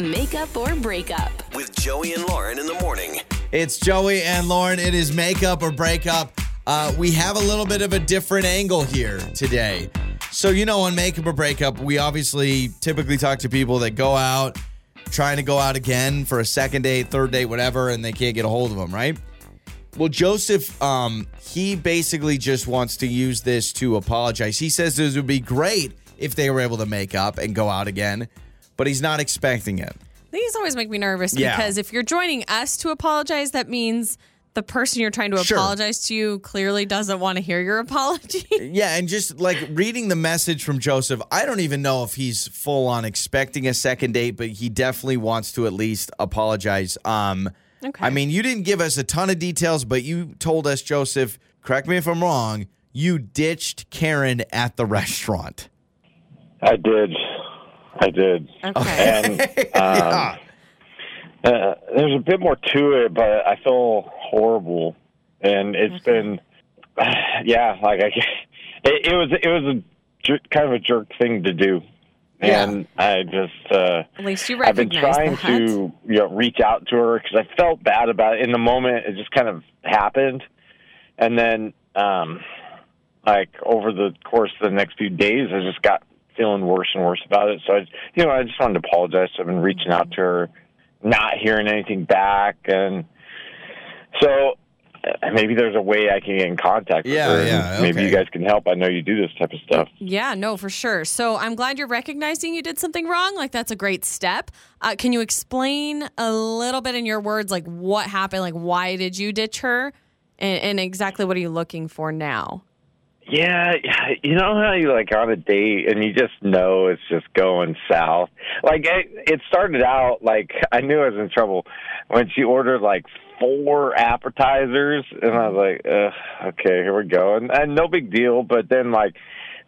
Makeup or breakup. with Joey and Lauren in the morning. It's Joey and Lauren. It is makeup or breakup. Uh, we have a little bit of a different angle here today. So, you know, on makeup or breakup, we obviously typically talk to people that go out trying to go out again for a second date, third date, whatever, and they can't get a hold of them, right? Well, Joseph, um, he basically just wants to use this to apologize. He says this would be great if they were able to make up and go out again, but he's not expecting it. These always make me nervous Yeah. because if you're joining us to apologize, that means the person you're trying to Sure. apologize to you clearly doesn't want to hear your apology. Yeah, and just like reading the message from Joseph, I don't even know if he's full on expecting a second date, but he definitely wants to at least apologize. Um, Okay. I mean, you didn't give us a ton of details, but you told us, Joseph, correct me if I'm wrong, you ditched Karen at the restaurant. I did. I did. okay. And um, uh, there's a bit more to it, but I feel horrible, and it's been, yeah, like I, it, it was it was a jer- kind of a jerk thing to do, and I just uh, At least you I've been trying that. to you know reach out to her because I felt bad about it in the moment. It just kind of happened, and then um, like over the course of the next few days, I just got feeling worse and worse about it. So I, you know, I just wanted to apologize. I've been reaching out to her, not hearing anything back, and so. uh, Maybe there's a way I can get in contact with Yeah, her. and yeah, Maybe okay. you guys can help. I know you do this type of stuff. Yeah, no, for sure. So I'm glad you're recognizing you did something wrong. Like that's a great step. Uh, can you explain a little bit in your words, like what happened? Like why did you ditch her, and, and exactly what are you looking for now? Yeah, you know how you like on a date and you just know it's just going south. Like it, it started out like I knew I was in trouble when she ordered like four appetizers, and I was like, Ugh, okay, here we go, and, and no big deal. But then like,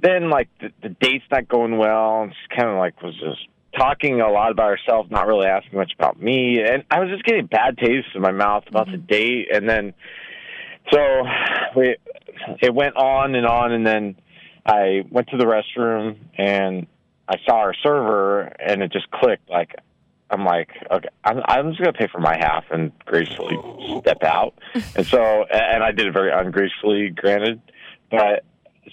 then like the, the date's not going well, and she kind of like was just talking a lot about herself, not really asking much about me, and I was just getting bad taste in my mouth about the mm-hmm. date, and then so we it went on and on and then I went to the restroom and I saw our server and it just clicked. Like I'm like okay I'm I'm just going to pay for my half and gracefully step out. And so and I did it very ungracefully granted but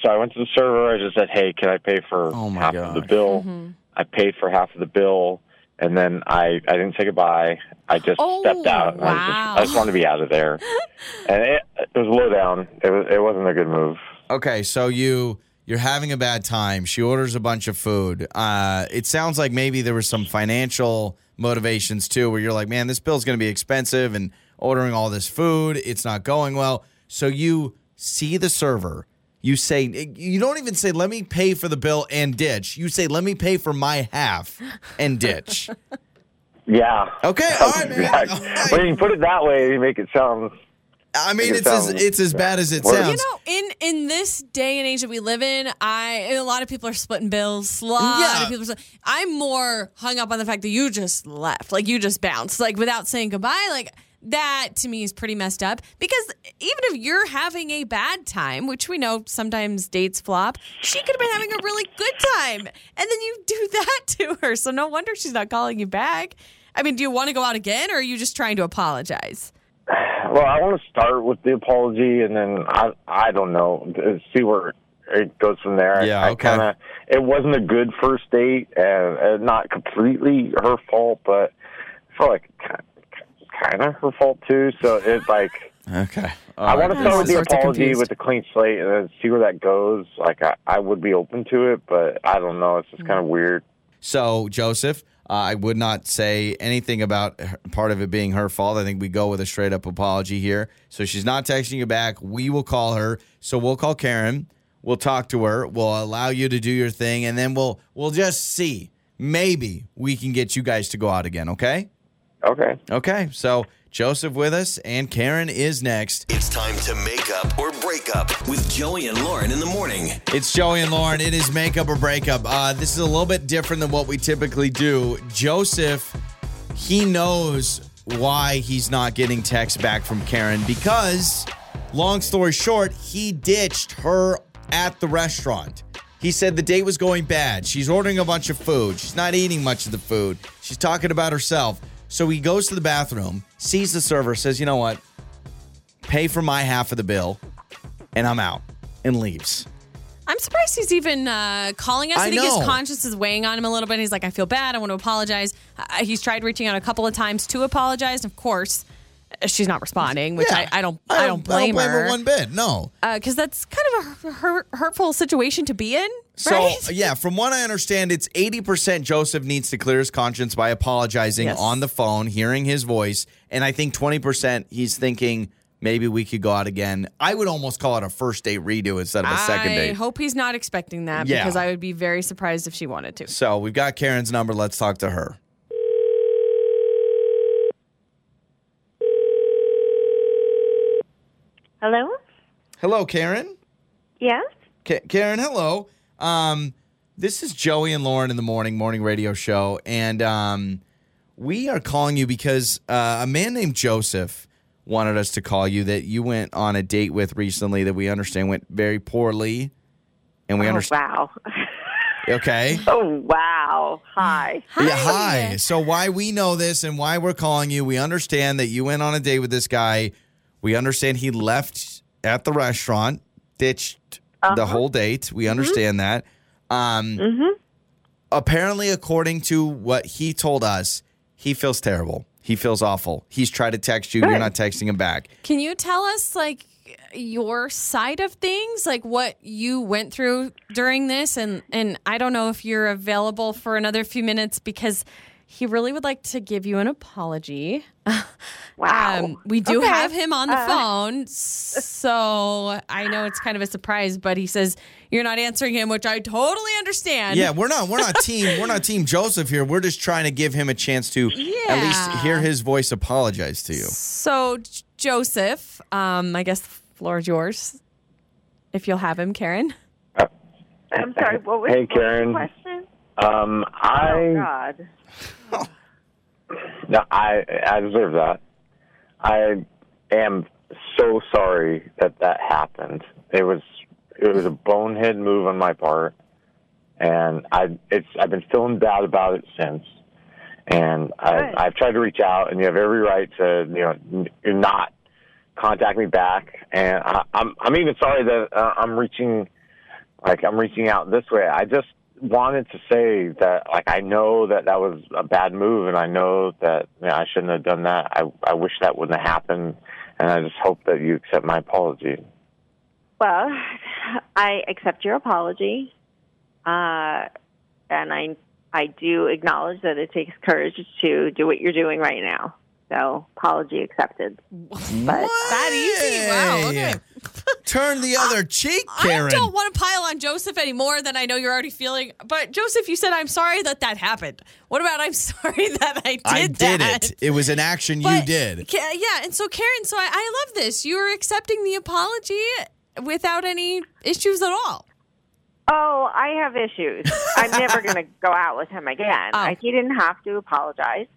so I went to the server. I just said hey can I pay for Oh, my half of the gosh. bill? Mm-hmm. I paid for half of the bill and then I I didn't say goodbye I just Oh, stepped out and I, just. I just wanted to be out of there and it, it was low down. It was it wasn't a good move. Okay, so you you're having a bad time. She orders a bunch of food. Uh, it sounds like maybe there was some financial motivations too, where you're like, man, this bill's going to be expensive, and ordering all this food, it's not going well. So you see the server. You say you don't even say, "Let me pay for the bill and ditch." You say, "Let me pay for my half and ditch." Yeah. Okay, all right, man. Exact- All right. When you put it that way, you make it sound. I mean, It it's as it's as bad as it sounds. You know, in in this day and age that we live in, I a lot of people are splitting bills. A lot Yeah. of people. Are, split- I'm more hung up on the fact that you just left, like you just bounced, like without saying goodbye. Like that to me is pretty messed up. Because even if you're having a bad time, which we know sometimes dates flop, she could have been having a really good time, and then you do that to her. So no wonder she's not calling you back. I mean, do you want to go out again, or are you just trying to apologize? Well, I want to start with the apology, and then I I don't know see where it goes from there. Yeah, I okay. kind of it wasn't a good first date, and, and not completely her fault, but I feel like kind of her fault too. So it's like. Okay, all I right. want to start with the apology with a clean slate and then see where that goes. Like I, I would be open to it, but I don't know. It's just kind of weird. So, Joseph, uh, I would not say anything about her, part of it being her fault. I think we go with a straight up apology here. So, she's not texting you back. We will call her. So, we'll call Karen. We'll talk to her. We'll allow you to do your thing, and then we'll we'll just see. Maybe we can get you guys to go out again. Okay. Okay. Okay. So, Joseph with us, and Karen is next. It's time to make up or break up with Joey and Lauren in the morning. It's Joey and Lauren. It is makeup or breakup. Uh, this is a little bit different than what we typically do. Joseph, he knows why he's not getting texts back from Karen because, long story short, he ditched her at the restaurant. He said the date was going bad. She's ordering a bunch of food. She's not eating much of the food. She's talking about herself. So he goes to the bathroom, sees the server, says, "You know what? Pay for my half of the bill, and I'm out," and leaves. I'm surprised he's even uh, calling us. I I, think know. his conscience is weighing on him a little bit. He's like, I feel bad. I want to apologize. Uh, he's tried reaching out a couple of times to apologize. Of course, she's not responding, which Yeah. I, I don't. I don't blame, I don't blame her her one bit. No. Uh, because that's kind of a hurt, hurtful situation to be in, So right? Uh, yeah, from what I understand, it's eighty percent Joseph needs to clear his conscience by apologizing Yes. on the phone, hearing his voice, and I think twenty percent he's thinking maybe we could go out again. I would almost call it a first date redo instead of a second I date. hope he's not expecting that Yeah. because I would be very surprised if she wanted to. So we've got Karen's number. Let's talk to her. Hello? Hello, Karen. Yes? Ka- Karen, hello. Um, this is Joey and Lauren in the morning morning radio show, and um, we are calling you because uh, a man named Joseph wanted us to call you that you went on a date with recently that we understand went very poorly, and we oh, understand. wow. Okay. oh, wow. Hi. Yeah, hi. So why we know this and why we're calling you? We understand that you went on a date with this guy. We understand he left at the restaurant, ditched the uh-huh. whole date. We mm-hmm. understand that. Um, mm-hmm. Apparently, according to what he told us, he feels terrible. He feels awful. He's tried to text you. You're not texting him back. Can you tell us like your side of things, like what you went through during this? And and I don't know if you're available for another few minutes because he really would like to give you an apology. Wow. Um, we do Okay. have him on the Uh, phone, so I know it's kind of a surprise, but he says you're not answering him, which I totally understand. Yeah, we're not we're not team we're not team Joseph here. We're just trying to give him a chance to at least hear his voice apologize to you. So Joseph, um, I guess the floor is yours. If you'll have him, Karen. I'm sorry. What was, Hey, what was Karen. Um, Oh, I God. no, I I deserve that. I am so sorry that that happened. It was it was a bonehead move on my part, and I it's I've been feeling bad about it since. And I. I've tried to reach out, and you have every right to you know n- not contact me back. And I, I'm I'm even sorry that uh, I'm reaching like I'm reaching out this way. I just wanted to say that like I know that that was a bad move, and I know that you know, I shouldn't have done that. I I wish that wouldn't have happened, and I just hope that you accept my apology. Well, I accept your apology. Uh, and I I do acknowledge that it takes courage to do what you're doing right now. So, apology accepted. But That easy? Wow, okay. Turn the other cheek, Karen. I don't want to pile on Joseph any more than I know you're already feeling. But Joseph, you said I'm sorry that that happened. What about I'm sorry that I did I did that? it. It was an action you did. Ca- Yeah, and so Karen, so I, I love this. You were accepting the apology without any issues at all. Oh, I have issues. I'm never going to go out with him again. Oh. I, he didn't have to apologize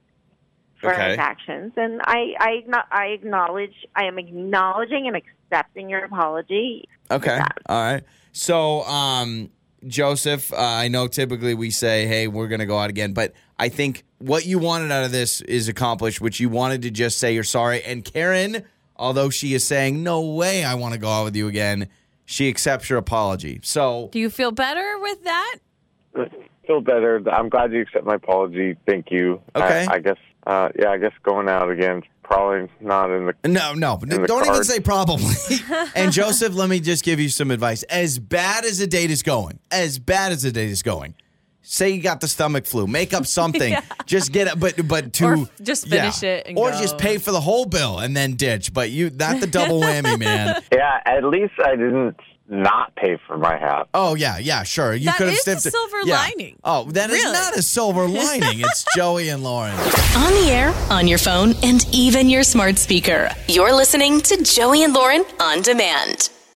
for Okay. his actions, and I, I, I acknowledge, I am acknowledging and accepting your apology. Okay. All right. So, um, Joseph, uh, I know typically we say, hey, we're going to go out again, but I think what you wanted out of this is accomplished, which you wanted to just say you're sorry. And Karen, although she is saying, no way I want to go out with you again, she accepts your apology. So, Do you feel better with that? Feel better. I'm glad you accept my apology. Thank you. Okay. I, I guess. Uh, yeah, I guess going out again probably not in the No, no, the don't even say probably. and Joseph, let me just give you some advice. As bad as the date is going, as bad as the date is going, say you got the stomach flu, make up something. Just get it, but but to Or just finish it and or go. just pay for the whole bill and then ditch. But you not the double whammy, man. Yeah, at least I didn't not pay for my half. Oh yeah, yeah, sure. You could have is stepped a it- silver yeah. lining. Oh, that is Really? not a silver lining. It's Joey and Lauren. On the air, on your phone, and even your smart speaker. You're listening to Joey and Lauren on demand.